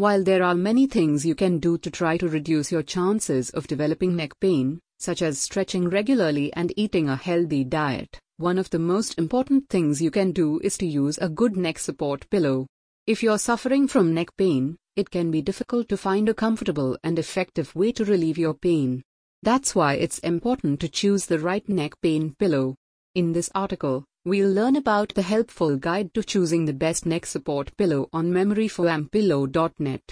While there are many things you can do to try to reduce your chances of developing neck pain, such as stretching regularly and eating a healthy diet, one of the most important things you can do is to use a good neck support pillow. If you're suffering from neck pain, it can be difficult to find a comfortable and effective way to relieve your pain. That's why it's important to choose the right neck pain pillow. In this article, we'll learn about the helpful guide to choosing the best neck support pillow on memoryfoampillow.net.